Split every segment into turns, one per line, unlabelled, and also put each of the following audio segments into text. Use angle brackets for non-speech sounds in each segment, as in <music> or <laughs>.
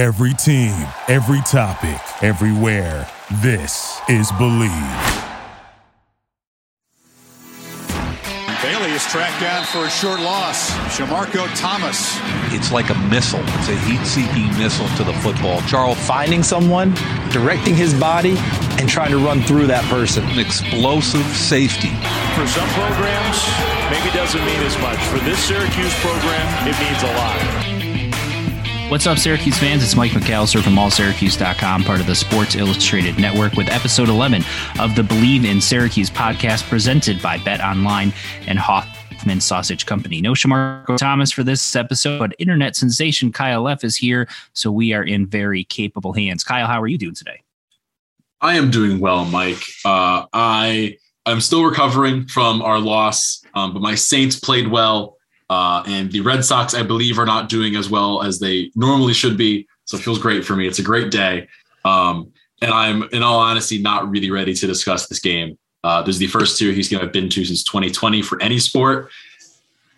Every team, every topic, everywhere. This is Believe.
Bailey is tracked down for a short loss. Shamarko Thomas.
It's like a missile. It's a heat-seeking missile to the football. Charles
finding someone, directing his body, and trying to run through that person.
An explosive safety.
For some programs, maybe doesn't mean as much. For this Syracuse program, it means a lot.
What's up, Syracuse fans? It's Mike McAllister from AllSyracuse.com, part of the Sports Illustrated Network, with episode 11 of the Believe in Syracuse podcast presented by Bet Online and Hoffman Sausage Company. No Shamarko Thomas for this episode, but internet sensation Kyle F is here, so we are in very capable hands. Kyle, how are you doing today?
I am doing well, Mike. Uh, I I'm still recovering from our loss, um, but my Saints played well. Uh, and the Red Sox, I believe, are not doing as well as they normally should be. So it feels great for me. It's a great day. Um, and I'm, in all honesty, not really ready to discuss this game. Uh, this is the first series game I've been to since 2020 for any sport.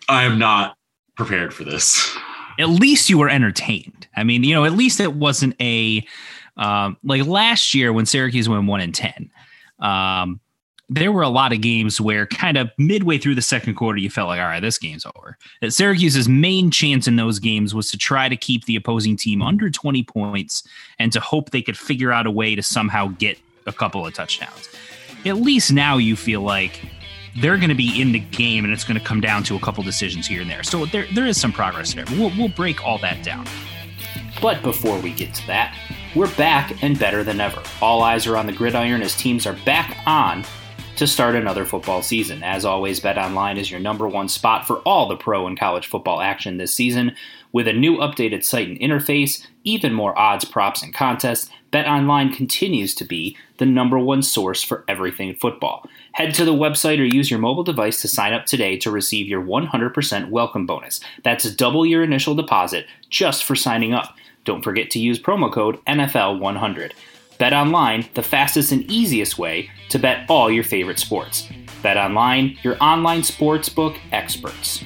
I am not prepared for this.
At least you were entertained. I mean, you know, at least it wasn't a um, like last year when Syracuse went one and ten. Um, there were a lot of games where kind of midway through the second quarter, you felt like, all right, this game's over. That Syracuse's main chance in those games was to try to keep the opposing team under 20 points and to hope they could figure out a way to somehow get a couple of touchdowns. At least now you feel like they're going to be in the game and it's going to come down to a couple decisions here and there. So there, there is some progress there. We'll, we'll break all that down.
But before we get to that, we're back and better than ever. All eyes are on the gridiron as teams are back on to start another football season. As always, BetOnline is your number one spot for all the pro and college football action this season. With a new updated site and interface, even more odds, props, and contests, BetOnline continues to be the number one source for everything football. Head to the website or use your mobile device to sign up today to receive your 100% welcome bonus. That's double your initial deposit just for signing up. Don't forget to use promo code NFL100. Bet Online, the fastest and easiest way to bet all your favorite sports. Bet Online, your online sportsbook experts.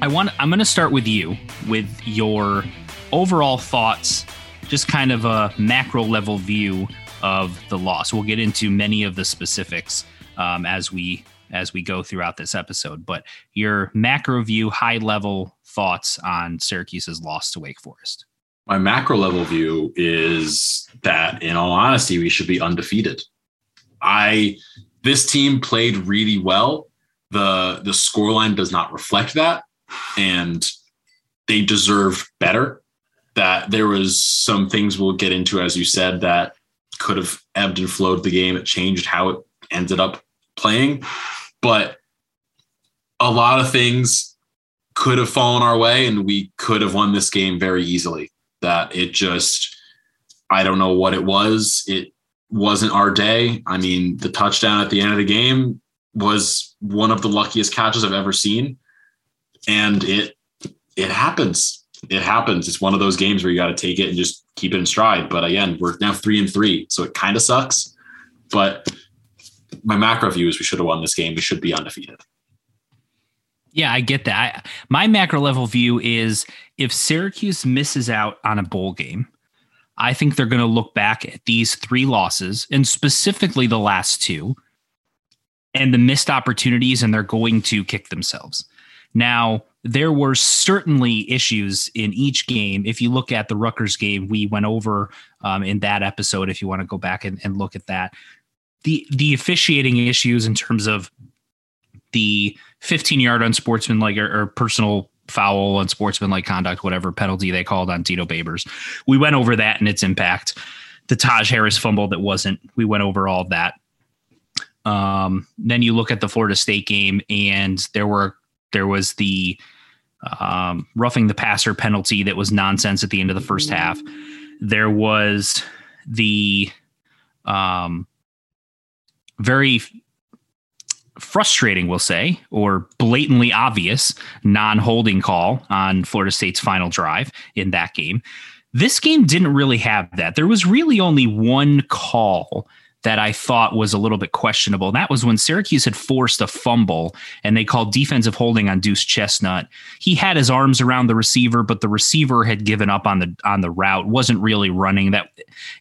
I want I'm going to start with you with your overall thoughts, just kind of a macro level view of the loss. We'll get into many of the specifics um, as we as we go throughout this episode, but your macro view, high level thoughts on Syracuse's loss to Wake Forest
my macro level view is that in all honesty we should be undefeated. I this team played really well. The the scoreline does not reflect that and they deserve better. That there was some things we'll get into as you said that could have ebbed and flowed the game. It changed how it ended up playing. But a lot of things could have fallen our way and we could have won this game very easily that it just I don't know what it was. It wasn't our day. I mean, the touchdown at the end of the game was one of the luckiest catches I've ever seen. And it it happens. It happens. It's one of those games where you got to take it and just keep it in stride. But again, we're now three and three, so it kind of sucks. But my macro view is we should have won this game. We should be undefeated.
Yeah, I get that. I, my macro level view is if Syracuse misses out on a bowl game, I think they're going to look back at these three losses and specifically the last two and the missed opportunities, and they're going to kick themselves. Now, there were certainly issues in each game. If you look at the Rutgers game, we went over um, in that episode. If you want to go back and, and look at that, the the officiating issues in terms of the 15 yard unsportsmanlike or, or personal foul, unsportsmanlike conduct, whatever penalty they called on Dino Babers. We went over that and its impact. The Taj Harris fumble that wasn't. We went over all of that. Um, then you look at the Florida State game, and there were there was the um, roughing the passer penalty that was nonsense at the end of the first half. There was the um, very frustrating, we'll say, or blatantly obvious non holding call on Florida State's final drive in that game. This game didn't really have that. There was really only one call that I thought was a little bit questionable. And that was when Syracuse had forced a fumble and they called defensive holding on Deuce Chestnut. He had his arms around the receiver, but the receiver had given up on the on the route, wasn't really running. That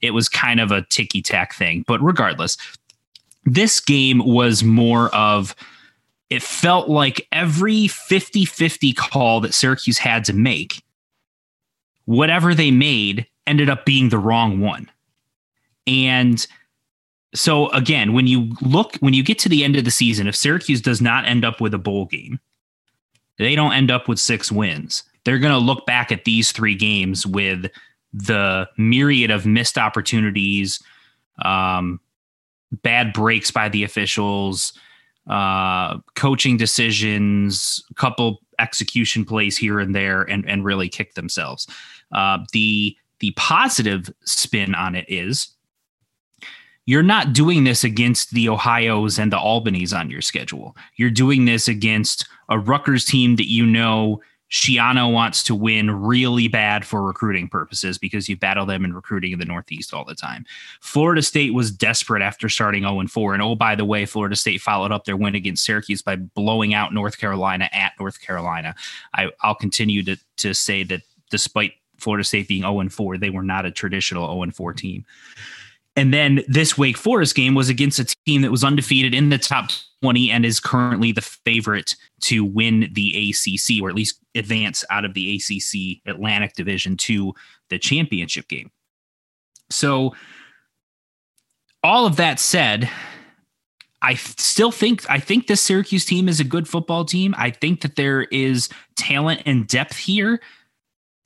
it was kind of a ticky tack thing. But regardless, this game was more of it felt like every 50-50 call that Syracuse had to make, whatever they made ended up being the wrong one. And so again, when you look, when you get to the end of the season, if Syracuse does not end up with a bowl game, they don't end up with six wins. They're going to look back at these three games with the myriad of missed opportunities, um, bad breaks by the officials, uh, coaching decisions, couple execution plays here and there, and and really kick themselves. Uh, the the positive spin on it is you're not doing this against the Ohio's and the Albany's on your schedule. You're doing this against a Rutgers team that you know Schiano wants to win really bad for recruiting purposes because you battle them in recruiting in the Northeast all the time. Florida State was desperate after starting 0 4. And oh, by the way, Florida State followed up their win against Syracuse by blowing out North Carolina at North Carolina. I, will continue to, to say that despite Florida State being 0 4, they were not a traditional 0 4 team. And then this Wake Forest game was against a team that was undefeated in the top 20 and is currently the favorite to win the ACC or at least advance out of the ACC Atlantic Division to the championship game. So, all of that said, I still think I think this Syracuse team is a good football team. I think that there is talent and depth here,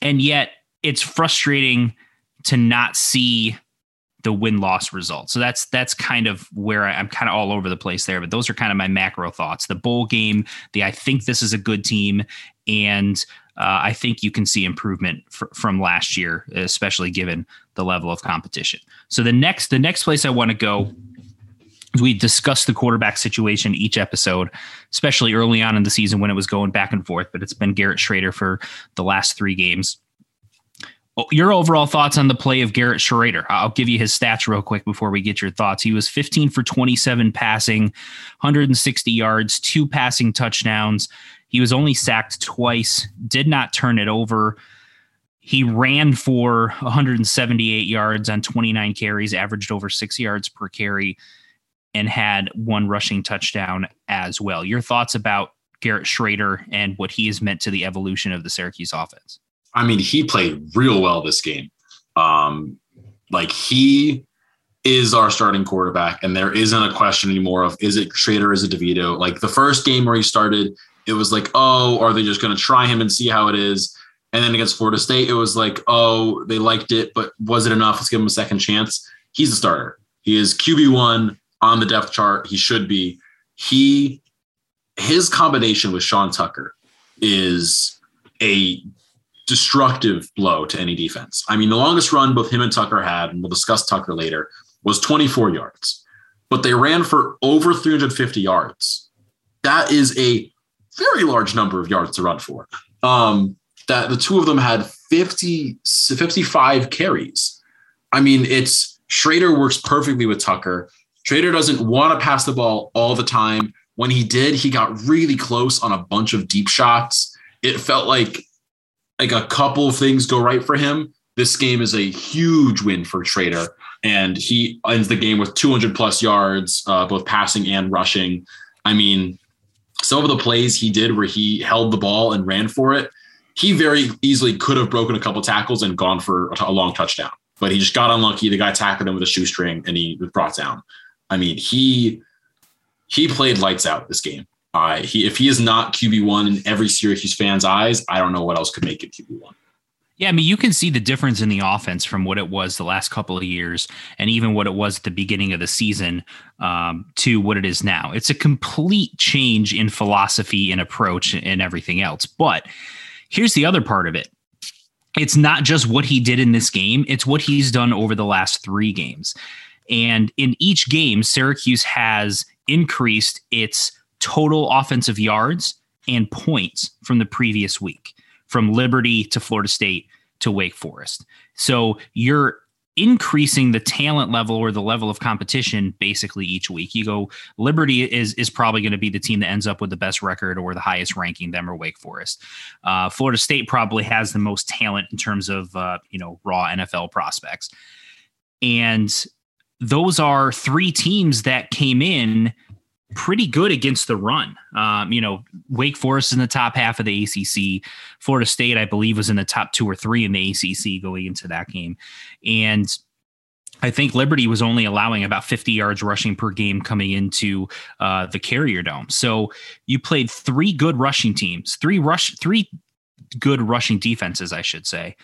and yet it's frustrating to not see the win loss result. So that's that's kind of where I, am kind of all over the place there. But those are kind of my macro thoughts. The bowl game, the I think this is a good team, and uh, I think you can see improvement fr- from last year, especially given the level of competition. So the next the next place I want to go. We discussed the quarterback situation each episode, especially early on in the season when it was going back and forth. But it's been Garrett Shrader for the last three games your overall thoughts on the play of Garrett Shrader. I'll give you his stats real quick before we get your thoughts. He was 15 for 27 passing, 160 yards, two passing touchdowns. He was only sacked twice, did not turn it over. He ran for 178 yards on 29 carries, averaged over six yards per carry, and had one rushing touchdown as well. Your thoughts about Garrett Shrader and what he has meant to the evolution of the Syracuse offense?
I mean, he played real well this game. Um, like he is our starting quarterback, and there isn't a question anymore of is it Shrader, is it DeVito? Like the first game where he started, it was like, oh, are they just going to try him and see how it is? And then against Florida State, it was like, oh, they liked it, but was it enough? Let's give him a second chance. He's a starter. He is QB one on the depth chart. He should be. He his combination with Sean Tucker is a destructive blow to any defense. I mean, the longest run both him and Tucker had, and we'll discuss Tucker later, was 24 yards, but they ran for over 350 yards. That is a very large number of yards to run for. Um, that the two of them had 50, 55 carries. I mean, it's Shrader works perfectly with Tucker. Shrader doesn't want to pass the ball all the time. When he did, he got really close on a bunch of deep shots. It felt like like a couple of things go right for him, this game is a huge win for Shrader. And he ends the game with 200 plus yards, uh, both passing and rushing. I mean, some of the plays he did where he held the ball and ran for it, he very easily could have broken a couple tackles and gone for a long touchdown. But he just got unlucky. The guy tackled him with a shoestring and he was brought down. I mean, he he played lights out this game. Uh, he if he is not QB one in every Syracuse fan's eyes, I don't know what else could make it QB one.
Yeah, I mean, you can see the difference in the offense from what it was the last couple of years, and even what it was at the beginning of the season um, to what it is now. It's a complete change in philosophy and approach and everything else. But here's the other part of it it's not just what he did in this game, it's what he's done over the last three games. And in each game, Syracuse has increased its total offensive yards and points from the previous week, from Liberty to Florida State to Wake Forest. So you're increasing the talent level or the level of competition basically each week. You go Liberty is is probably going to be the team that ends up with the best record or the highest ranking them or Wake Forest. Uh, Florida State probably has the most talent in terms of uh, you know raw NFL prospects, and those are three teams that came in pretty good against the run. Um, you know, Wake Forest is in the top half of the ACC. Florida State, I believe, was in the top two or three in the ACC going into that game. And I think Liberty was only allowing about 50 yards rushing per game coming into uh, the Carrier Dome. So you played three good rushing teams, three rush, three good rushing defenses, I should say,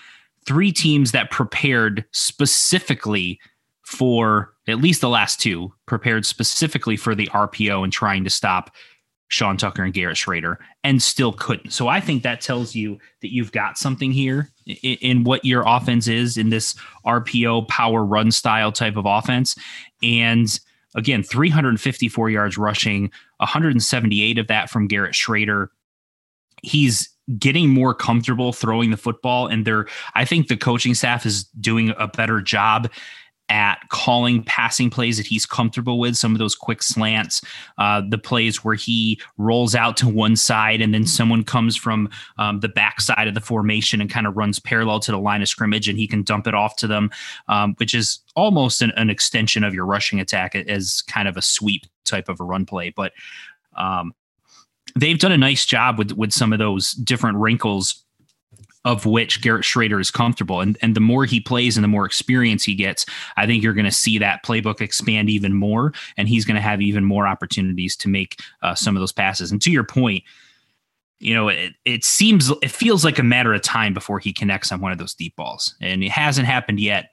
three teams that prepared specifically for at least the last two prepared specifically for the RPO and trying to stop Sean Tucker and Garrett Shrader, and still couldn't. So I think that tells you that you've got something here in, in, what your offense is in this RPO power run style type of offense. And again, 354 yards rushing, 178 of that from Garrett Shrader. He's getting more comfortable throwing the football and they're I think the coaching staff is doing a better job at calling passing plays that he's comfortable with, some of those quick slants, uh, the plays where he rolls out to one side and then someone comes from um, the backside of the formation and kind of runs parallel to the line of scrimmage and he can dump it off to them, um, which is almost an, an, extension of your rushing attack as kind of a sweep type of a run play. But um, they've done a nice job with with some of those different wrinkles of which Garrett Shrader is comfortable. And, and the more he plays and the more experience he gets, I think you're going to see that playbook expand even more. And he's going to have even more opportunities to make uh, some of those passes. And to your point, you know, it, it seems, it feels like a matter of time before he connects on one of those deep balls. And it hasn't happened yet.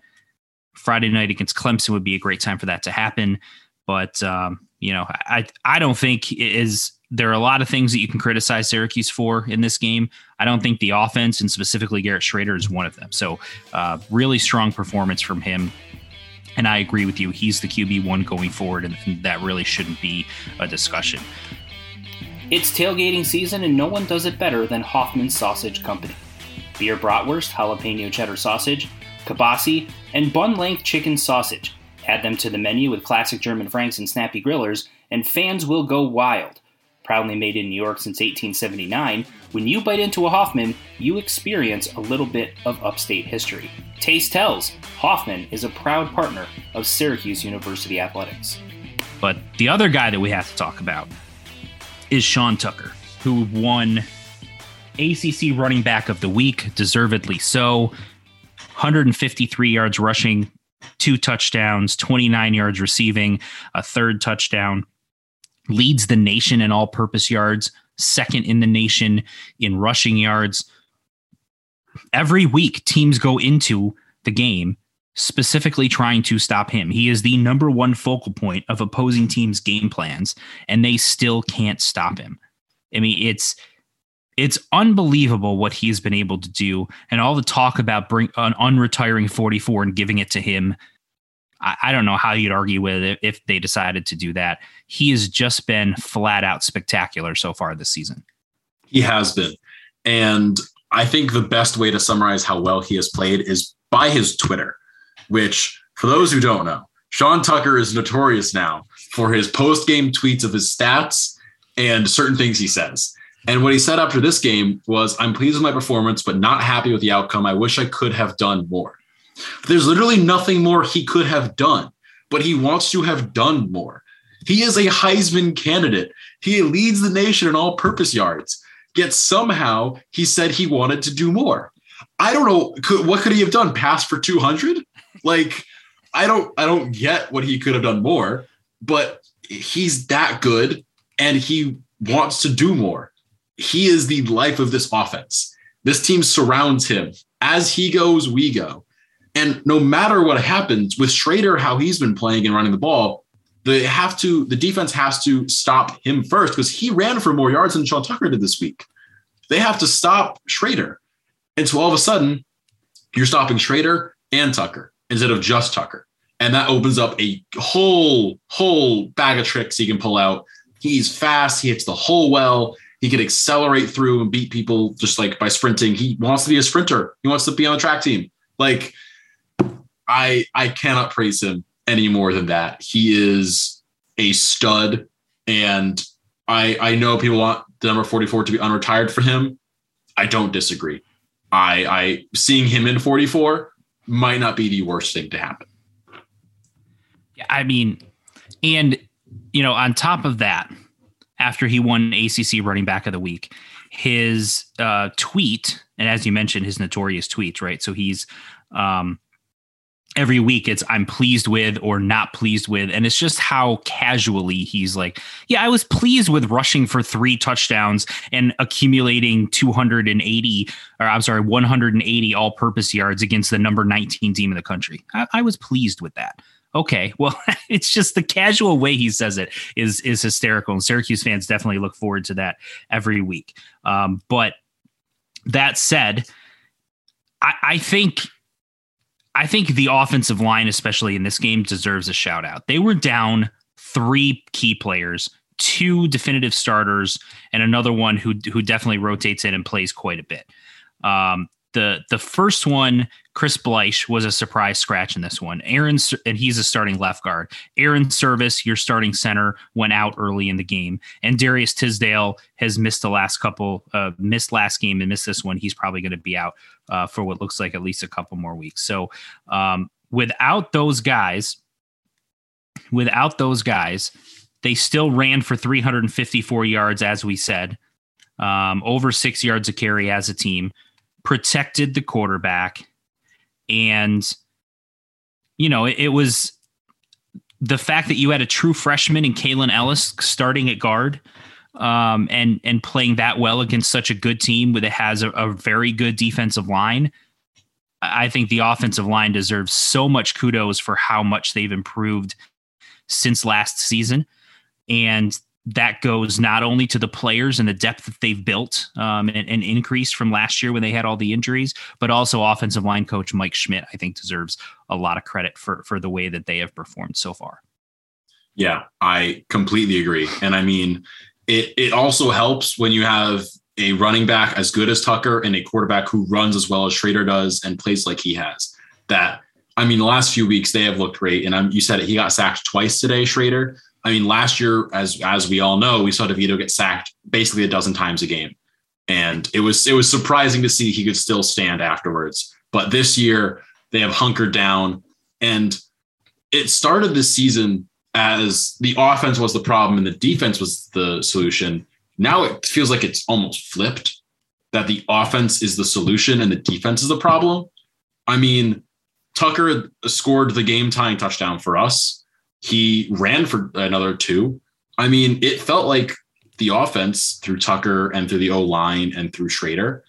Friday night against Clemson would be a great time for that to happen. But, um, you know, I, I don't think is there are a lot of things that you can criticize Syracuse for in this game. I don't think the offense and specifically Garrett Shrader is one of them. So, uh, really strong performance from him. And I agree with you. He's the QB one going forward, and, and that really shouldn't be a discussion.
It's tailgating season, and no one does it better than Hoffman's Sausage Company. Beer bratwurst, jalapeno cheddar sausage, kibasi, and bun length chicken sausage. Add them to the menu with classic German Franks and snappy grillers, and fans will go wild proudly made in New York since 1879, when you bite into a Hoffman, you experience a little bit of upstate history. Taste tells, Hoffman is a proud partner of Syracuse University Athletics.
But the other guy that we have to talk about is Sean Tucker, who won ACC running back of the week, deservedly so. 153 yards rushing, two touchdowns, 29 yards receiving, a third touchdown leads the nation in all purpose yards, second in the nation in rushing yards. Every week, teams go into the game specifically trying to stop him. He is the number one focal point of opposing teams' game plans, and they still can't stop him. I mean, it's it's unbelievable what he's been able to do, and all the talk about bring an unretiring 44 and giving it to him I, I don't know how you'd argue with it if they decided to do that. He has just been flat out spectacular so far this season.
He has been. And I think the best way to summarize how well he has played is by his Twitter, which, for those who don't know, Sean Tucker is notorious now for his post game tweets of his stats and certain things he says. And what he said after this game was, I'm pleased with my performance, but not happy with the outcome. I wish I could have done more. There's literally nothing more he could have done, but he wants to have done more. He is a Heisman candidate. He leads the nation in all purpose yards. Yet somehow he said he wanted to do more. I don't know could, what could he have done? Pass for 200? Like I don't I don't get what he could have done more, but he's that good and he wants to do more. He is the life of this offense. This team surrounds him. As he goes, we go. And no matter what happens with Shrader, how he's been playing and running the ball, they have to the defense has to stop him first because he ran for more yards than Sean Tucker did this week. They have to stop Shrader. And so all of a sudden, you're stopping Shrader and Tucker instead of just Tucker. And that opens up a whole, whole bag of tricks he can pull out. He's fast, he hits the hole well. He can accelerate through and beat people just like by sprinting. He wants to be a sprinter. He wants to be on the track team. Like I I cannot praise him any more than that. He is a stud, and I I know people want the number 44 to be unretired for him. I don't disagree. I I seeing him in 44 might not be the worst thing to happen.
Yeah, I mean, and you know, on top of that, after he won ACC Running Back of the Week, his uh, tweet, and as you mentioned, his notorious tweets, right? So he's um, every week it's I'm pleased with or not pleased with. And it's just how casually he's like, yeah, I was pleased with rushing for three touchdowns and accumulating 280 or I'm sorry, 180 all purpose yards against the number 19 team in the country. I, I was pleased with that. Okay, <laughs> well, it's just the casual way he says it is is hysterical, and Syracuse fans definitely look forward to that every week. Um, but that said, I, I think I think the offensive line, especially in this game, deserves a shout out. They were down three key players, two definitive starters, and another one who who definitely rotates in and plays quite a bit. Um, the the first one, Chris Bleich, was a surprise scratch in this one. Airon and he's a starting left guard. Airon Servais, your starting center, went out early in the game, and Darius Tisdale has missed the last couple, uh, missed last game and missed this one. He's probably going to be out uh, for what looks like at least a couple more weeks. So um, without those guys, without those guys, they still ran for 354 yards, as we said, um, over six yards a carry as a team protected the quarterback, and you know it, it was the fact that you had a true freshman in Kalen Ellis starting at guard um, and and playing that well against such a good team with it has a, a, very good defensive line. I think the offensive line deserves so much kudos for how much they've improved since last season, and that goes not only to the players and the depth that they've built um, and, and increased from last year when they had all the injuries, but also offensive line coach Mike Schmidt, I think deserves a lot of credit for for the way that they have performed so far.
Yeah, I completely agree. And I mean, it it also helps when you have a running back as good as Tucker and a quarterback who runs as well as Shrader does and plays like he has. That I mean, the last few weeks they have looked great. And I'm, you said it, he got sacked twice today, Shrader. I mean, last year, as as we all know, we saw DeVito get sacked basically a dozen times a game, and it was it was surprising to see he could still stand afterwards. But this year, they have hunkered down, and it started this season as the offense was the problem and the defense was the solution. Now it feels like it's almost flipped that the offense is the solution and the defense is the problem. I mean, Tucker scored the game tying touchdown for us he ran for another two. I mean, it felt like the offense through Tucker and through the O line and through Shrader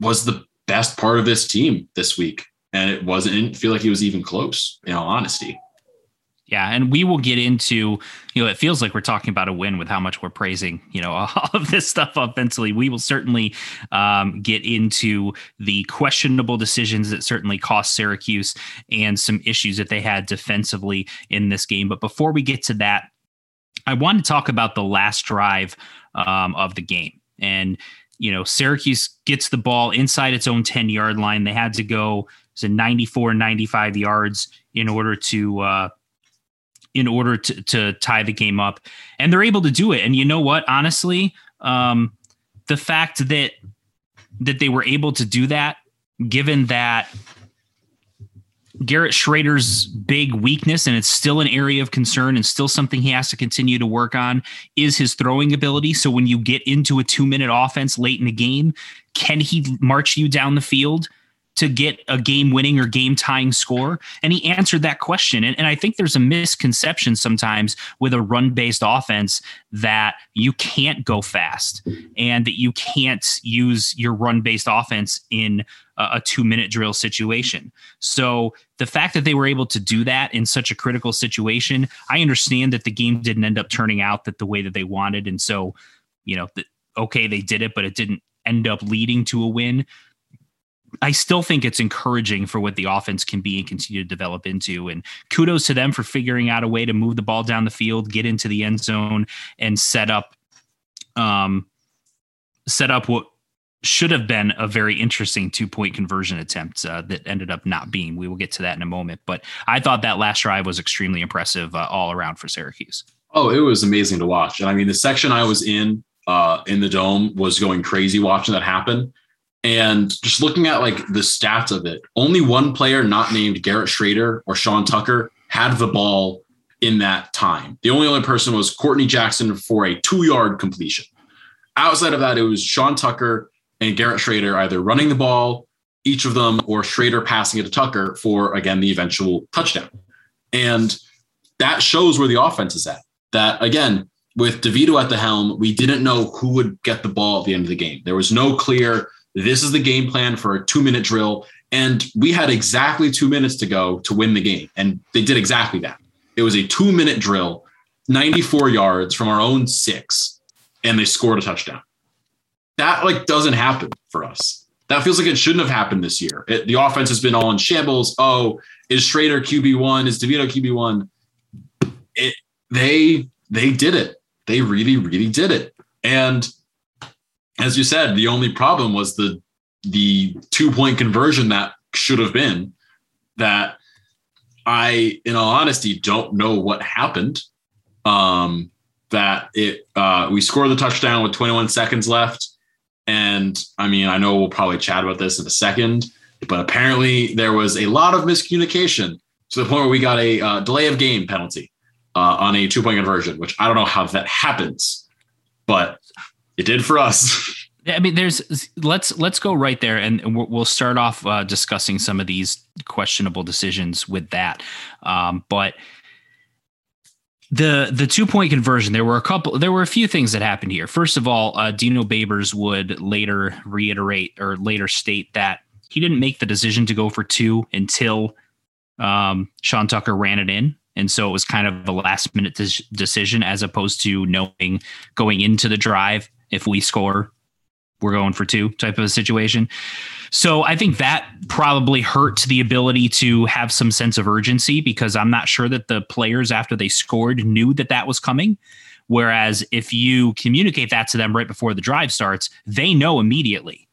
was the best part of this team this week. And it wasn't, it didn't feel like he was even close, in all honesty.
Yeah, and we will get into, you know, it feels like we're talking about a win with how much we're praising, you know, <laughs> all of this stuff offensively. We will certainly um, get into the questionable decisions that certainly cost Syracuse and some issues that they had defensively in this game. But before we get to that, I want to talk about the last drive um, of the game. And, you know, Syracuse gets the ball inside its own 10 yard line. They had to go to 94, 95 yards in order to, uh, in order to, to tie the game up. And they're able to do it. And you know what? Honestly, um, the fact that that they were able to do that, given that Garrett Shrader's big weakness, and it's still an area of concern and still something he has to continue to work on, is his throwing ability. So when you get into a two minute offense late in the game, can he march you down the field? To get a game winning or game tying score? And he answered that question. And, and, I think there's a misconception sometimes with a run based offense that you can't go fast and that you can't use your run based offense in a, a two minute drill situation. So the fact that they were able to do that in such a critical situation, I understand that the game didn't end up turning out that the way that they wanted. And so, you know, the, okay, they did it, but it didn't end up leading to a win I still think it's encouraging for what the offense can be and continue to develop into. And kudos to them for figuring out a way to move the ball down the field, get into the end zone, and set up, um, set up what should have been a very interesting two point conversion attempt uh, that ended up not being. We will get to that in a moment. But I thought that last drive was extremely impressive uh, all around for Syracuse.
Oh, it was amazing to watch. And I mean, the section I was in uh, in the dome was going crazy watching that happen. And just looking at like the stats of it, only one player not named Garrett Shrader or Sean Tucker had the ball in that time. The only other person was Courtney Jackson for a two yard completion. Outside of that, it was Sean Tucker and Garrett Shrader either running the ball, each of them, or Shrader passing it to Tucker for, again, the eventual touchdown. And that shows where the offense is at. That, again, with DeVito at the helm, we didn't know who would get the ball at the end of the game. There was no clear, this is the game plan for a two minute drill. And we had exactly two minutes to go to win the game. And they did exactly that. It was a two minute drill, 94 yards from our own six, and they scored a touchdown that like doesn't happen for us. That feels like it shouldn't have happened this year. It, the offense has been all in shambles. Oh, is Shrader QB one? Is DeVito QB one? It they they did it. They really really did it. And as you said, the only problem was the the two point conversion that should have been that I, in all honesty, don't know what happened. Um, that it uh, we scored the touchdown with 21 seconds left and I mean, I know we'll probably chat about this in a second, but apparently there was a lot of miscommunication to the point where we got a uh, delay of game penalty uh, on a two point conversion, which I don't know how that happens, but it did for us.
I mean, there's let's let's go right there, and we'll start off uh, discussing some of these questionable decisions with that. Um, but the the two point conversion there were a couple there were a few things that happened here first of all uh, dino babers would later reiterate or later state that he didn't make the decision to go for two until um, sean tucker ran it in and so it was kind of a last minute decision as opposed to knowing going into the drive if we score we're going for two type of a situation so I think that probably hurt the ability to have some sense of urgency because I'm not sure that the players after they scored knew that that was coming. Whereas if you communicate that to them right before the drive starts, they know immediately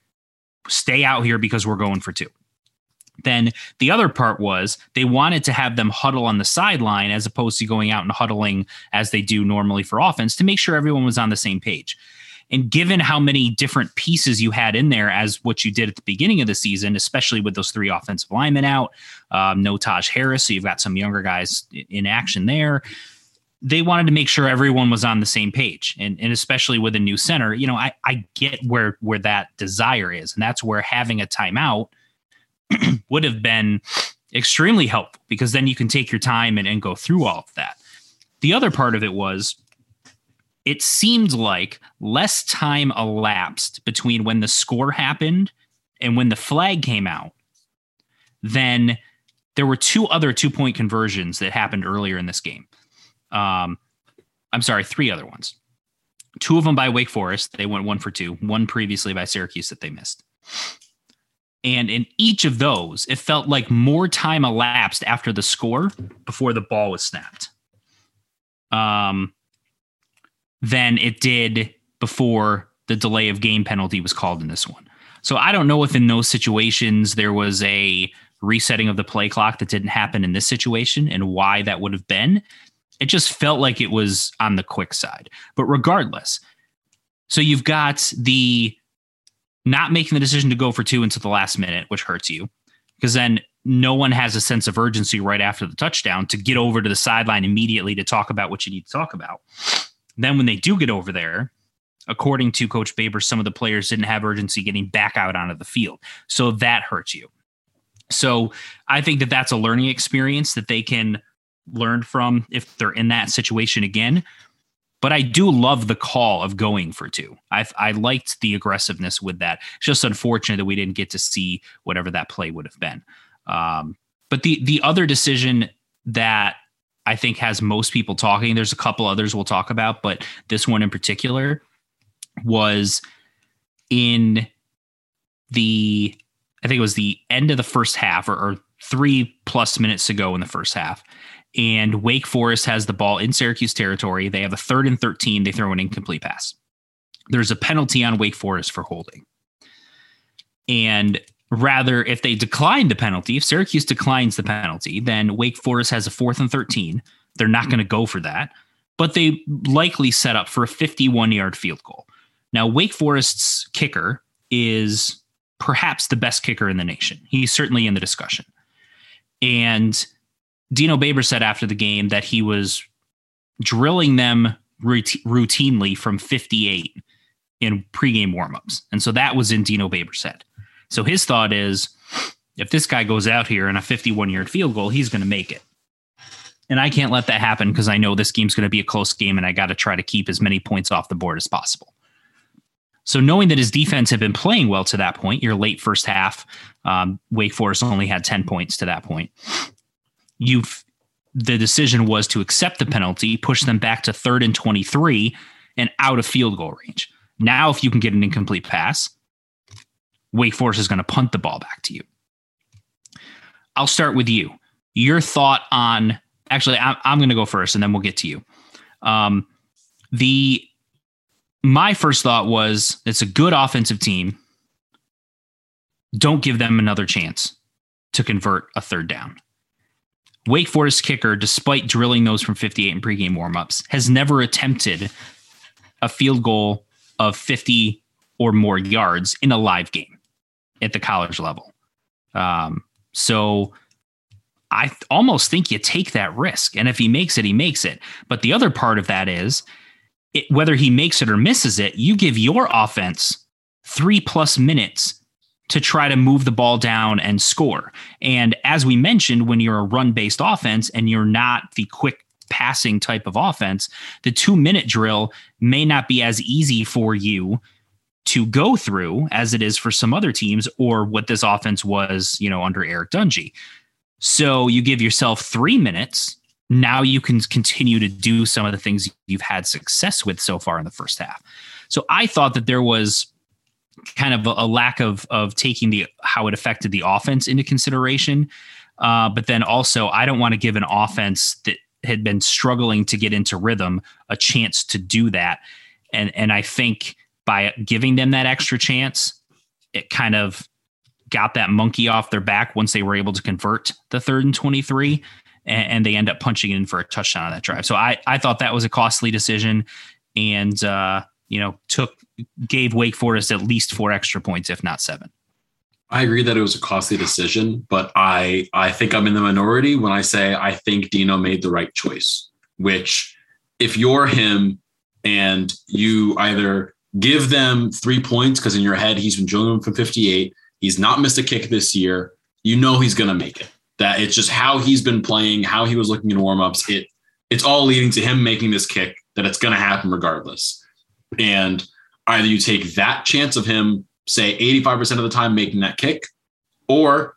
stay out here because we're going for two. Then the other part was they wanted to have them huddle on the sideline as opposed to going out and huddling as they do normally for offense to make sure everyone was on the same page. And given how many different pieces you had in there as what you did at the beginning of the season, especially with those three offensive linemen out, um, no Taj Harris, so you've got some younger guys in action there. They wanted to make sure everyone was on the same page, and and especially with a new center, you know, I I get where where that desire is, and that's where having a timeout <clears throat> would have been extremely helpful because then you can take your time and, and go through all of that. The other part of it was it seemed like less time elapsed between when the score happened and when the flag came out than there were two other two point conversions that happened earlier in this game. Um, I'm sorry, three other ones. Two of them by Wake Forest. They went one for two, one previously by Syracuse that they missed. And in each of those, it felt like more time elapsed after the score before the ball was snapped. Um, than it did before the delay of game penalty was called in this one. So I don't know if in those situations there was a resetting of the play clock that didn't happen in this situation and why that would have been. It just felt like it was on the quick side. But regardless, so you've got the not making the decision to go for two until the last minute, which hurts you because then no one has a sense of urgency right after the touchdown to get over to the sideline immediately to talk about what you need to talk about. Then when they do get over there, according to Coach Baber, some of the players didn't have urgency getting back out onto the field. So that hurts you. So I think that that's a learning experience that they can learn from if they're in that situation again. But I do love the call of going for two. I I liked the aggressiveness with that. It's just unfortunate that we didn't get to see whatever that play would have been. Um, but the the other decision that I think has most people talking. There's a couple others we'll talk about, but this one in particular was in the I think it was the end of the first half or, or three plus minutes to go in the first half. And Wake Forest has the ball in Syracuse territory. They have a third and 13. They throw an incomplete pass. There's a penalty on Wake Forest for holding. And rather, if they decline the penalty, if Syracuse declines the penalty, then Wake Forest has a fourth and 13. They're not going to go for that, but they likely set up for a 51 yard field goal. Now, Wake Forest's kicker is perhaps the best kicker in the nation. He's certainly in the discussion. And Dino Baber said after the game that he was drilling them routinely from 58 in pregame warmups. And so that was in Dino Baber's head. So his thought is if this guy goes out here in a 51 yard field goal, he's going to make it. And I can't let that happen because I know this game's going to be a close game and I got to try to keep as many points off the board as possible. So knowing that his defense had been playing well to that point, your late first half, um, Wake Forest only had 10 points to that point. You've the decision was to accept the penalty, push them back to third and 23 and out of field goal range. Now, if you can get an incomplete pass, Wake Forest is going to punt the ball back to you. I'll start with you. Your thought on actually, I'm, I'm going to go first and then we'll get to you. Um, the my first thought was it's a good offensive team. Don't give them another chance to convert a third down. Wake Forest kicker, despite drilling those from 58 in pregame warmups, has never attempted a field goal of 50 or more yards in a live game at the college level. Um, so I th- almost think you take that risk. And if he makes it, he makes it. But the other part of that is it, whether he makes it or misses it, you give your offense three plus minutes to try to move the ball down and score. And as we mentioned, when you're a run based offense and you're not the quick passing type of offense, the two minute drill may not be as easy for you to go through as it is for some other teams or what this offense was, you know, under Eric Dungey. So you give yourself three minutes. Now you can continue to do some of the things you've had success with so far in the first half. So I thought that there was kind of a, a, lack of of taking the how it affected the offense into consideration. Uh, but then also, I don't want to give an offense that had been struggling to get into rhythm a chance to do that. And and I think by giving them that extra chance, it kind of got that monkey off their back once they were able to convert the third and 23 and, and they end up punching in for a touchdown on that drive. So I, I thought that was a costly decision and, uh, you know, took gave Wake Forest at least four extra points, if not seven.
I agree that it was a costly decision, but I I think I'm in the minority when I say I think Dino made the right choice. Which, if you're him and you either give them three points because in your head he's been drilling them from 58, he's not missed a kick this year, you know he's gonna make it. That it's just how he's been playing, how he was looking in warmups. It it's all leading to him making this kick that it's gonna happen regardless. And either you take that chance of him, say 85% of the time making that kick, or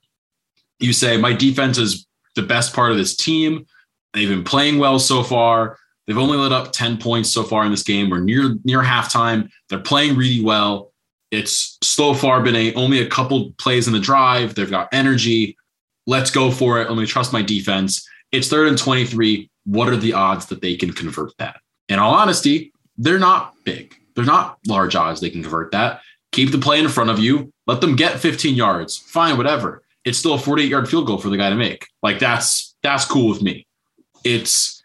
you say, my defense is the best part of this team. They've been playing well so far. They've only let up 10 points so far in this game. We're near near halftime. They're playing really well. It's so far been a only a couple plays in the drive. They've got energy. Let's go for it. Let me trust my defense. It's third and 23. What are the odds that they can convert that? In all honesty, they're not big. They're not large odds they can convert that. Keep the play in front of you. Let them get 15 yards. Fine, whatever. It's still a 48 yard field goal for the guy to make. Like that's that's cool with me. It's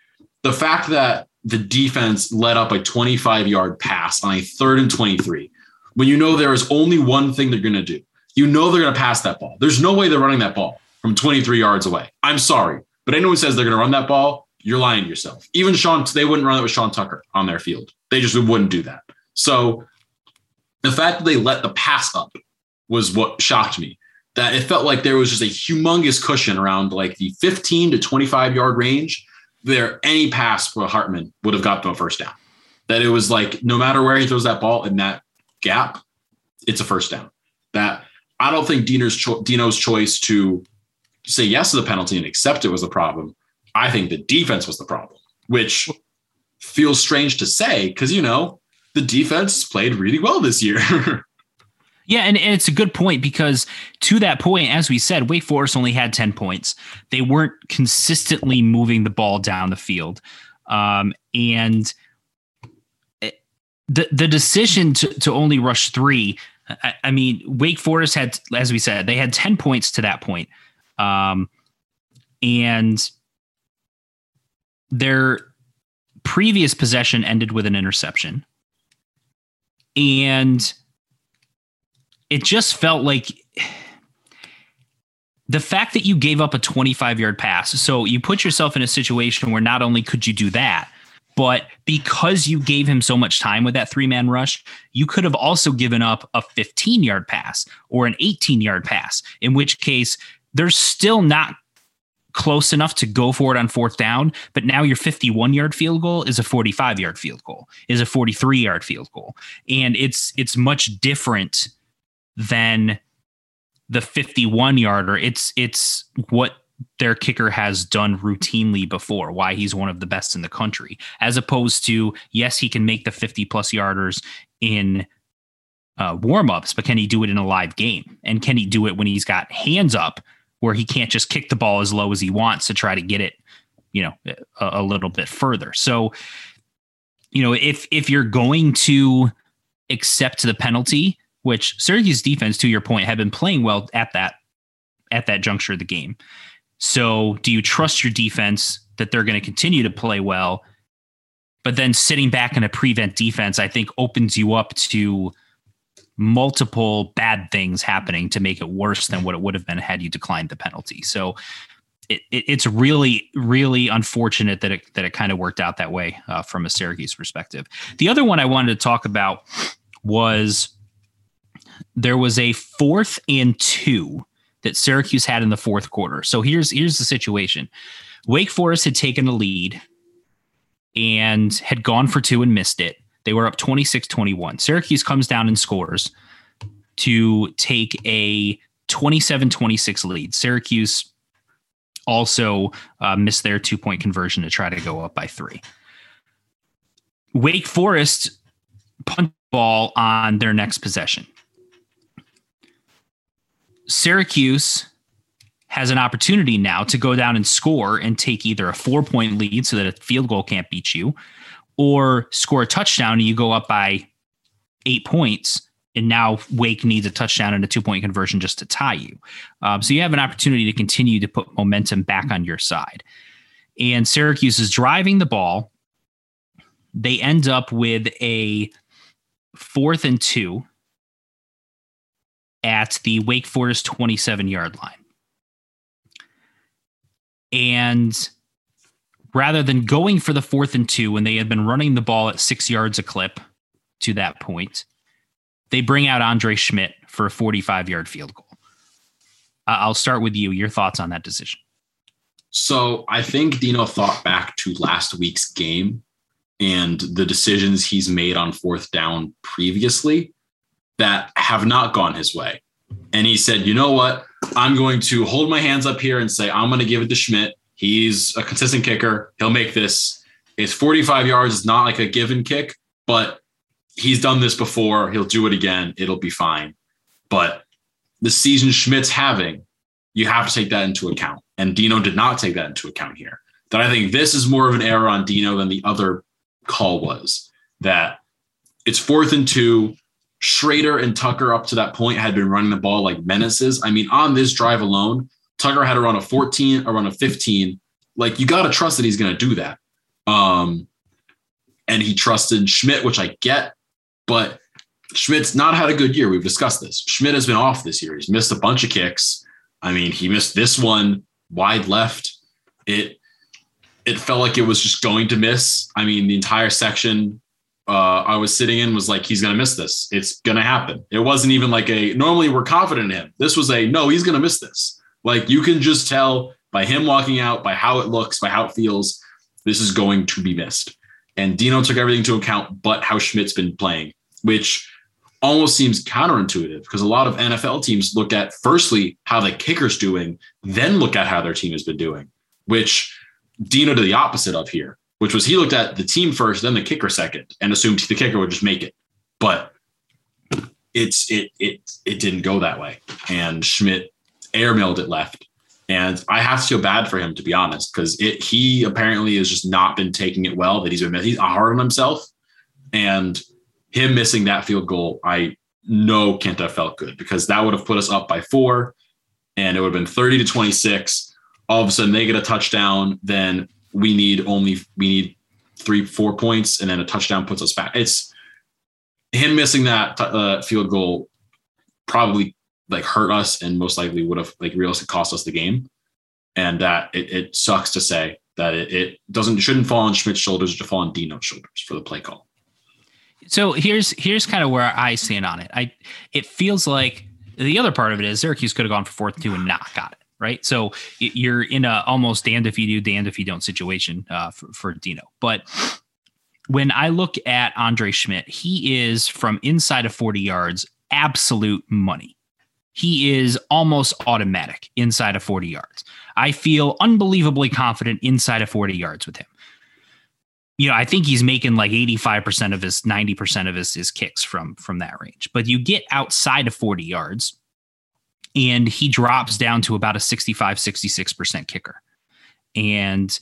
the fact that the defense let up a 25 yard pass on a third and 23 when you know there is only one thing they're going to do. You know they're going to pass that ball. There's no way they're running that ball from 23 yards away. I'm sorry, but anyone who says they're going to run that ball, you're lying to yourself. Even Sean, they wouldn't run it with Sean Tucker on their field. They just wouldn't do that. So the fact that they let the pass up was what shocked me. That it felt like there was just a humongous cushion around like the 15 to 25 yard range. There, any pass for Hartman would have got them a first down. That it was like no matter where he throws that ball in that gap, it's a first down. That I don't think Dino's, cho- Dino's choice to say yes to the penalty and accept it was the problem. I think the defense was the problem, which feels strange to say because, you know, the defense played really well this year. <laughs>
yeah, and, and, it's a good point because to that point, as we said, Wake Forest only had 10 points. They weren't consistently moving the ball down the field. Um, and the, the decision to, to only rush three, I, I, mean, Wake Forest had, as we said, they had 10 points to that point. Um, and their previous possession ended with an interception. And it just felt like the fact that you gave up a 25 yard pass. So you put yourself in a situation where not only could you do that, but because you gave him so much time with that three man rush, you could have also given up a 15 yard pass or an 18 yard pass, in which case they're still not close enough to go for it on fourth down. But now your 51 yard field goal is a 45 yard field goal, is a 43 yard field goal. And it's it's much different than the 51 yarder. It's it's what their kicker has done routinely before, why he's one of the best in the country, as opposed to, yes, he can make the 50 plus yarders in uh, warmups, but can he do it in a live game? And can he do it when he's got hands up where he can't just kick the ball as low as he wants to try to get it, you know, a, a little bit further? So, you know, if if you're going to accept the penalty, which Syracuse defense, to your point, have been playing well at that at that juncture of the game. So, do you trust your defense that they're going to continue to play well? But then sitting back in a prevent defense, I think opens you up to multiple bad things happening to make it worse than what it would have been had you declined the penalty. So, it, it, it's really, really unfortunate that it that it kind of worked out that way uh, from a Syracuse perspective. The other one I wanted to talk about was there was a fourth and two that Syracuse had in the fourth quarter. So here's here's the situation. Wake Forest had taken a lead and had gone for two and missed it. They were up 26-21. Syracuse comes down and scores to take a 27-26 lead. Syracuse also uh, missed their two-point conversion to try to go up by three. Wake Forest punt ball on their next possession. Syracuse has an opportunity now to go down and score and take either a four point lead so that a field goal can't beat you, or score a touchdown and you go up by eight points. And now Wake needs a touchdown and a two point conversion just to tie you. Um, so you have an opportunity to continue to put momentum back on your side. And Syracuse is driving the ball. They end up with a fourth and two at the Wake Forest 27 yard line. And rather than going for the fourth and two when they had been running the ball at six yards a clip to that point, they bring out Andre Szmyt for a 45 yard field goal. I'll start with you. Your thoughts on that decision?
So I think Dino thought back to last week's game and the decisions he's made on fourth down previously that have not gone his way. And he said, you know what? I'm going to hold my hands up here and say, I'm going to give it to Szmyt. He's a consistent kicker. He'll make this. It's 45 yards. It's not like a given kick, but he's done this before. He'll do it again. It'll be fine. But the season Szmyt's having, you have to take that into account. And Dino did not take that into account here. That I think this is more of an error on Dino than the other call was. That it's fourth and two. Shrader and Tucker up to that point had been running the ball like menaces. I mean, on this drive alone, Tucker had to run a 14, a run a 15. Like you got to trust that he's going to do that. Um, and he trusted Szmyt, which I get, but Szmyt's not had a good year. We've discussed this. Szmyt has been off this year. He's missed a bunch of kicks. I mean, he missed this one wide left. It it felt like it was just going to miss. I mean, the entire section uh, I was sitting in was like, he's going to miss this. It's going to happen. It wasn't even like a, normally we're confident in him. This was a, no, he's going to miss this. Like you can just tell by him walking out, by how it looks, by how it feels, this is going to be missed. And Dino took everything into account, but how Szmyt's been playing, which almost seems counterintuitive because a lot of NFL teams look at firstly how the kicker's doing, then look at how their team has been doing, which Dino did the opposite of here which was he looked at the team first, then the kicker second, and assumed the kicker would just make it. But it's it it it didn't go that way, and Szmyt airmailed it left. And I have to feel bad for him to be honest, because it he apparently has just not been taking it well. That he's been he's hard on himself, and him missing that field goal, I know have felt good because that would have put us up by four and it would have been 30 to 26. All of a sudden they get a touchdown, then we need only we need three, four points, and then a touchdown puts us back. It's him missing that uh, field goal probably like hurt us and most likely would have like realistically cost us the game. And that it, it sucks to say that it, it doesn't shouldn't fall on Szmyt's shoulders, should fall on Dino's shoulders for the play call.
So here's here's kind of where I stand on it. I it feels like the other part of it is Syracuse could have gone for fourth two and not got it right. So you're in a almost damned if you do, damned if you don't situation uh, for, for Dino. But when I look at Andre Szmyt, he is from inside of 40 yards, absolute money. He is almost automatic inside of 40 yards. I feel unbelievably confident inside of 40 yards with him you know, I think he's making like 85% of his 90% of his, his kicks from from that range. But you get outside of 40 yards and he drops down to about a 65 66% kicker. And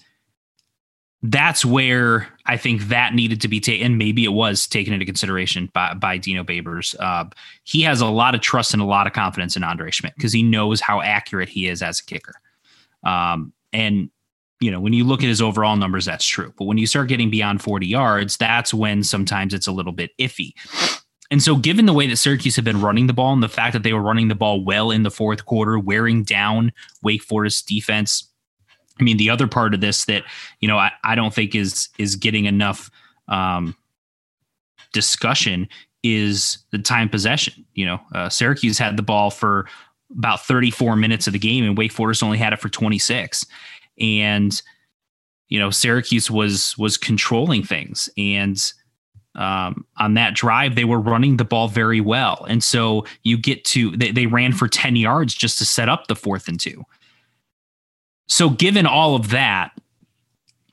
that's where I think that needed to be taken. Maybe it was taken into consideration by, by Dino Babers. Uh, he has a lot of trust and a lot of confidence in Andre Szmyt because he knows how accurate he is as a kicker. Um, and you know, when you look at his overall numbers, that's true. But when you start getting beyond 40 yards, that's when sometimes it's a little bit iffy. And so, given the way that Syracuse had been running the ball and the fact that they were running the ball well in the fourth quarter, wearing down Wake Forest defense, I mean, the other part of this that you know I, I don't think is is getting enough um, discussion is the time possession. You know, uh, Syracuse had the ball for about 34 minutes of the game, and Wake Forest only had it for 26 and you know Syracuse was was controlling things and um, on that drive they were running the ball very well. And so you get to they, they ran for 10 yards just to set up the fourth and two. So given all of that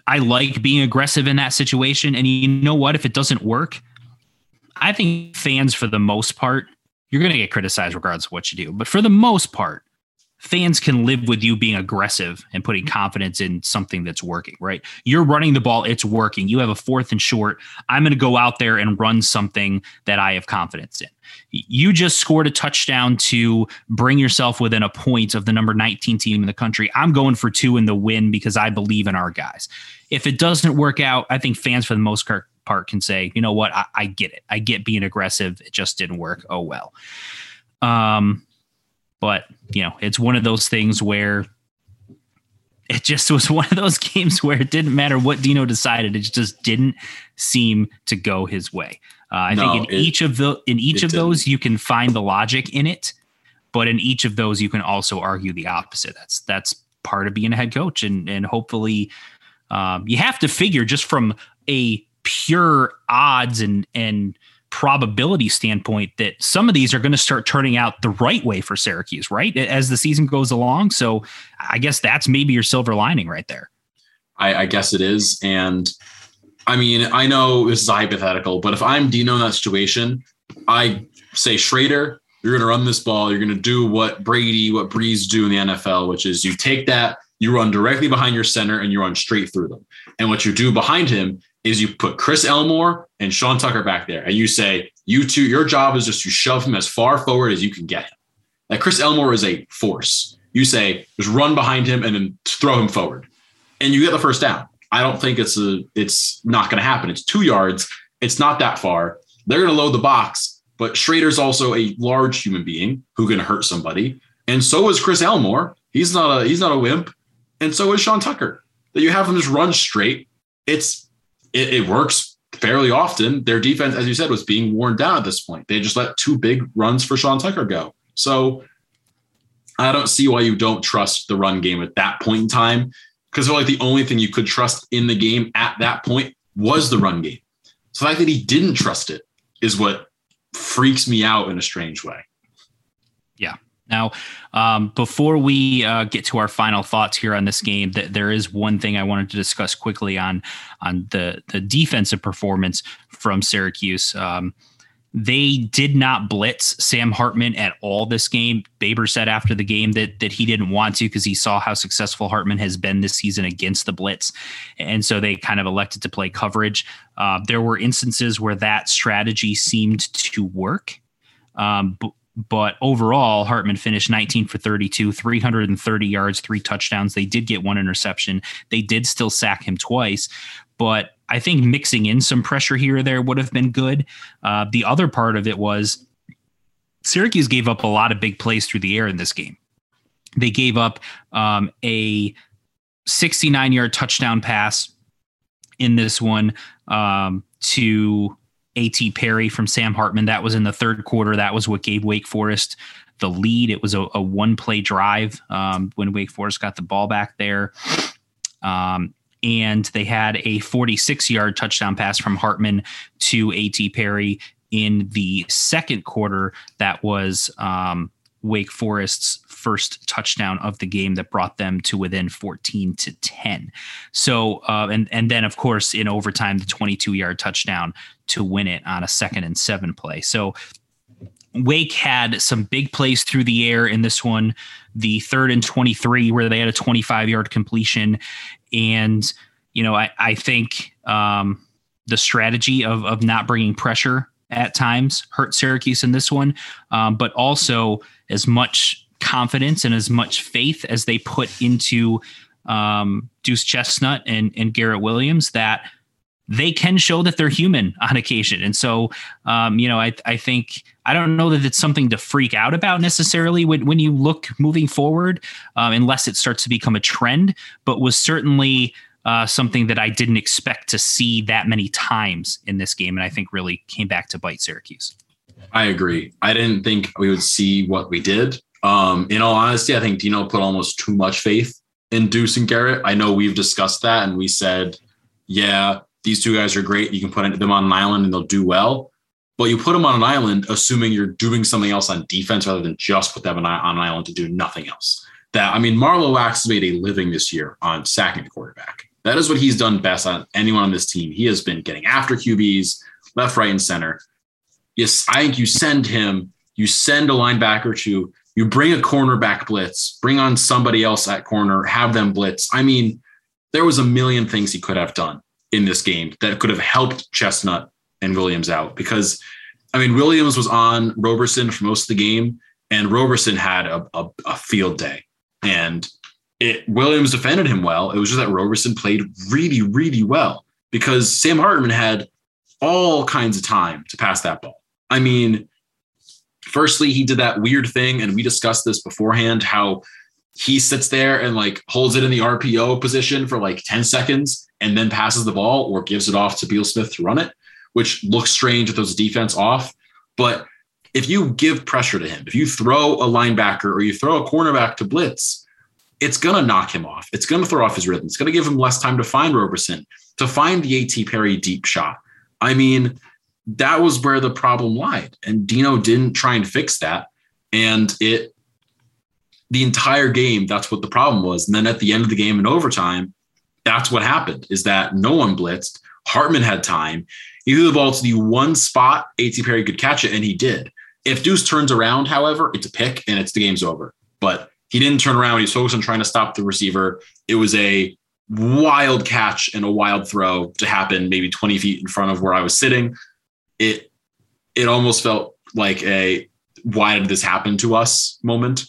i like being aggressive in that situation. And you know what? If it doesn't work i think fans for the most part you're going to get criticized regardless of what you do. But for the most part fans can live with you being aggressive and putting confidence in something that's working, right? You're running the ball, it's working. You have a fourth and short. I'm going to go out there and run something that I have confidence in. You just scored a touchdown to bring yourself within a point of the number 19 team in the country. I'm going for two in the win because I believe in our guys. If it doesn't work out, I think fans for the most part can say, you know what, I, I get it. I get being aggressive. It just didn't work. Oh well. Um, but, you know, it's one of those things where it just was <laughs> one of those games where it didn't matter what Dino decided. It just didn't seem to go his way. Uh, I no, think in it, each of the in each of didn't. those you can find the logic in it, but in each of those you can also argue the opposite. That's that's part of being a head coach, and and hopefully um, you have to figure just from a pure odds and and probability standpoint that some of these are going to start turning out the right way for Syracuse, right? As the season goes along. So I guess that's maybe your silver lining right there.
I, I guess it is. And I mean, I know this is hypothetical, but if I'm Dino in that situation, I say, Shrader, you're going to run this ball. You're going to do what Brady, what Brees do in the NFL, which is you take that, you run directly behind your center, and you run straight through them. And what you do behind him is you put Chris Elmore and Sean Tucker back there, and you say, you two, your job is just to shove him as far forward as you can get him. Like Chris Elmore is a force. You say, just run behind him and then throw him forward. And you get the first down. I don't think it's a it's not going to happen. It's two yards. It's not that far. They're going to load the box, but Shrader's also a large human being who can hurt somebody. And so is Chris Elmore. He's not a he's not a wimp. And so is Sean Tucker. That you have them just run straight. It's it, it works fairly often. Their defense, as you said, was being worn down at this point. They just let two big runs for Sean Tucker go. So I don't see why you don't trust the run game at that point in time. Because like the only thing you could trust in the game at that point was the run game. So the fact that he didn't trust it is what freaks me out in a strange way.
Now, um, before we uh, get to our final thoughts here on this game, th- there is one thing I wanted to discuss quickly on on the the defensive performance from Syracuse. Um, they did not blitz Sam Hartman at all this game. Baber said after the game that that he didn't want to because he saw how successful Hartman has been this season against the blitz, and so they kind of elected to play coverage. Uh, there were instances where that strategy seemed to work. Um, b- but overall, Hartman finished 19 for 32, 330 yards, three touchdowns. They did get one interception. They did still sack him twice, but I think mixing in some pressure here or there would have been good. Uh, the other part of it was Syracuse gave up a lot of big plays through the air in this game. They gave up um, a 69 yard touchdown pass in this one um, to A.T. Perry from Sam Hartman. That was in the third quarter. That was what gave Wake Forest the lead. It was a, a one play drive um, when Wake Forest got the ball back there. Um, and they had a 46 yard touchdown pass from Hartman to A.T. Perry in the second quarter. That was um, Wake Forest's first touchdown of the game that brought them to within 14 to 10. So, uh, and and then of course in overtime the 22 yard touchdown to win it on a second and seven play. So. Wake had some big plays through the air in this one, the third and 23, where they had a 25 yard completion. And, you know, I, I think um, the strategy of, of not bringing pressure at times hurt Syracuse in this one, um, but also as much confidence and as much faith as they put into um, Deuce Chestnut and, and Garrett Williams that they can show that they're human <laughs> on occasion. And so, um, you know, I, I think, I don't know that it's something to freak out about necessarily when, when you look moving forward, um, unless it starts to become a trend, but was certainly uh, something that I didn't expect to see that many times in this game. And I think really came back to bite Syracuse.
I agree. I didn't think we would see what we did. Um, in all honesty, I think Dino put almost too much faith in Deuce and Garrett. I know we've discussed that and we said, yeah, these two guys are great. You can put them on an island and they'll do well. But you put them on an island, assuming you're doing something else on defense rather than just put them on an island to do nothing else. That I mean, Marlowe Wax made a living this year on sacking quarterback. That is what he's done best on anyone on this team. He has been getting after QBs left, right, and center. Yes, I think you send him, you send a linebacker to, you bring a cornerback blitz, bring on somebody else at corner, have them blitz. I mean, there was a million things he could have done in this game that could have helped Chestnut and Williams out because I mean Williams was on Roberson for most of the game and Roberson had a, a, a field day and it Williams defended him well. It was just that Roberson played really, really well because Sam Hartman had all kinds of time to pass that ball. I mean, firstly, he did that weird thing, and we discussed this beforehand how he sits there and like holds it in the RPO position for like 10 seconds and then passes the ball or gives it off to Beal Smith to run it, which looks strange with those defense off. But if you give pressure to him, if you throw a linebacker or you throw a cornerback to blitz, it's going to knock him off. It's going to throw off his rhythm. It's going to give him less time to find Roberson, to find the AT Perry deep shot. I mean, that was where the problem lied. And Dino didn't try and fix that. And it, the entire game, that's what the problem was. And then at the end of the game in overtime, that's what happened is that no one blitzed. Hartman had time. He threw the ball to the one spot AT Perry could catch it, and he did. If Deuce turns around, however, it's a pick and it's the game's over. But he didn't turn around. He was focused on trying to stop the receiver. It was a wild catch and a wild throw to happen maybe 20 feet in front of where I was sitting. It it almost felt like a why did this happen to us moment.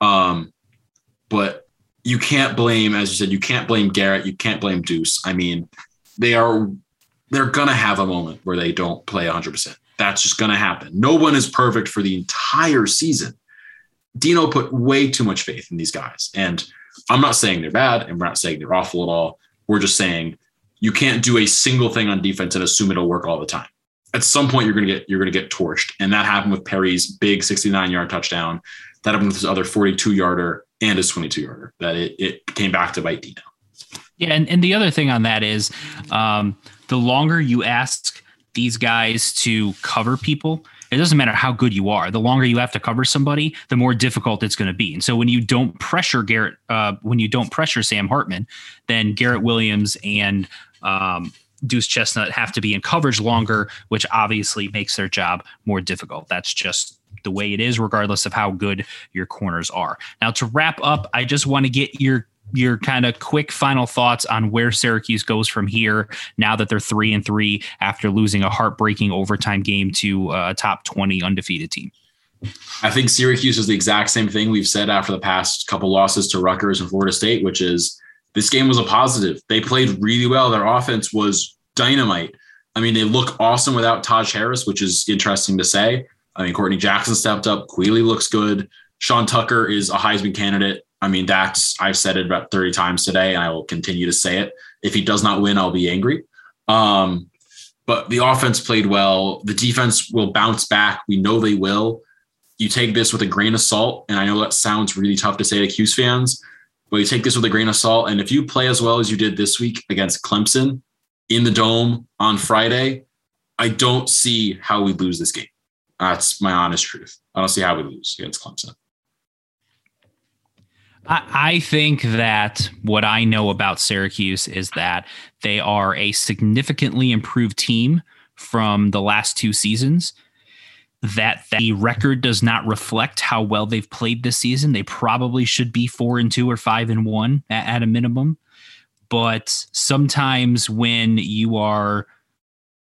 Um, but you can't blame, as you said, you can't blame Garrett, you can't blame Deuce. I mean, they are they're gonna have a moment where they don't play 100. percent That's just gonna happen. No one is perfect for the entire season. Dino put way too much faith in these guys, and I'm not saying they're bad, and we're not saying they're awful at all. We're just saying you can't do a single thing on defense and assume it'll work all the time. At some point, you're gonna get you're gonna get torched, and that happened with Perry's big 69 yard touchdown. That happened with his other 42 yarder and his 22 yarder. That it, it came back to bite Dino.
Yeah, and, and the other thing on that is um, the longer you ask these guys to cover people, it doesn't matter how good you are. The longer you have to cover somebody, the more difficult it's going to be. And so when you don't pressure Garrett, uh, when you don't pressure Sam Hartman, then Garrett Williams and um, Deuce Chestnut have to be in coverage longer, which obviously makes their job more difficult. That's just the way it is, regardless of how good your corners are. Now, to wrap up, I just want to get your your kind of quick final thoughts on where Syracuse goes from here now that they're three and three after losing a heartbreaking overtime game to a top 20 undefeated team.
I think Syracuse is the exact same thing we've said after the past couple losses to Rutgers and Florida State, which is this game was a positive. They played really well. Their offense was dynamite. I mean, they look awesome without Taj Harris, which is interesting to say. I mean, Courtney Jackson stepped up. Queeley looks good. Sean Tucker is a Heisman candidate. I mean, that's I've said it about 30 times today, and I will continue to say it. If he does not win, I'll be angry. Um, but the offense played well. The defense will bounce back. We know they will. You take this with a grain of salt, and I know that sounds really tough to say to Cuse fans, but you take this with a grain of salt. And if you play as well as you did this week against Clemson in the dome on Friday, I don't see how we lose this game. That's my honest truth. I don't see how we lose against Clemson.
I think that what I know about Syracuse is that they are a significantly improved team from the last two seasons. That the record does not reflect how well they've played this season. They probably should be four and two or five and one at, at a minimum. But sometimes when you are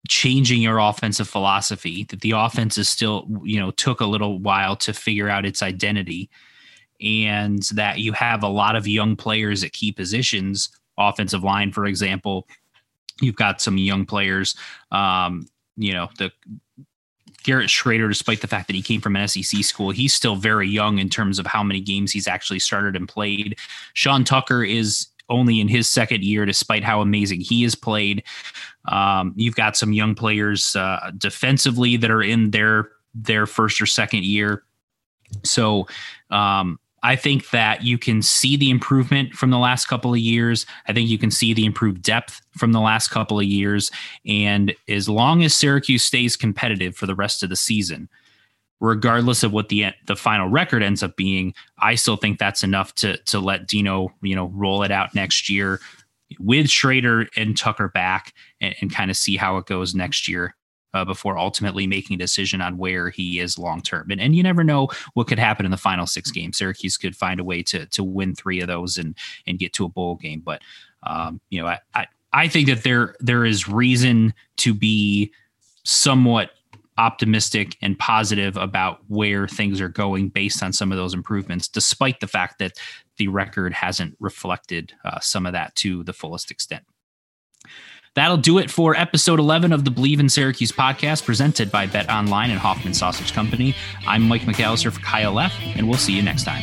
changing your offensive philosophy, that the offense is still, you know, took a little while to figure out its identity and that you have a lot of young players at key positions, offensive line, for example. You've got some young players, um, you know, the Garrett Shrader, despite the fact that he came from an SEC school, he's still very young in terms of how many games he's actually started and played. Sean Tucker is only in his second year, despite how amazing he has played. Um, you've got some young players uh, defensively that are in their their first or second year. So um, I think that you can see the improvement from the last couple of years. I think you can see the improved depth from the last couple of years. And as long as Syracuse stays competitive for the rest of the season, regardless of what the the final record ends up being, I still think that's enough to to let Dino, you know, roll it out next year with Shrader and Tucker back and, and kind of see how it goes next year uh, before ultimately making a decision on where he is long term. And, and you never know what could happen in the final six games. Syracuse could find a way to to win three of those and and get to a bowl game. But um, you know, I, I I think that there there is reason to be somewhat optimistic and positive about where things are going based on some of those improvements, despite the fact that the record hasn't reflected uh, some of that to the fullest extent. That'll do it for episode 11 of the Bleav in Syracuse podcast presented by Bet Online and Hofmann Sausage Company. I'm Mike McAllister for Kyle F., and we'll see you next time.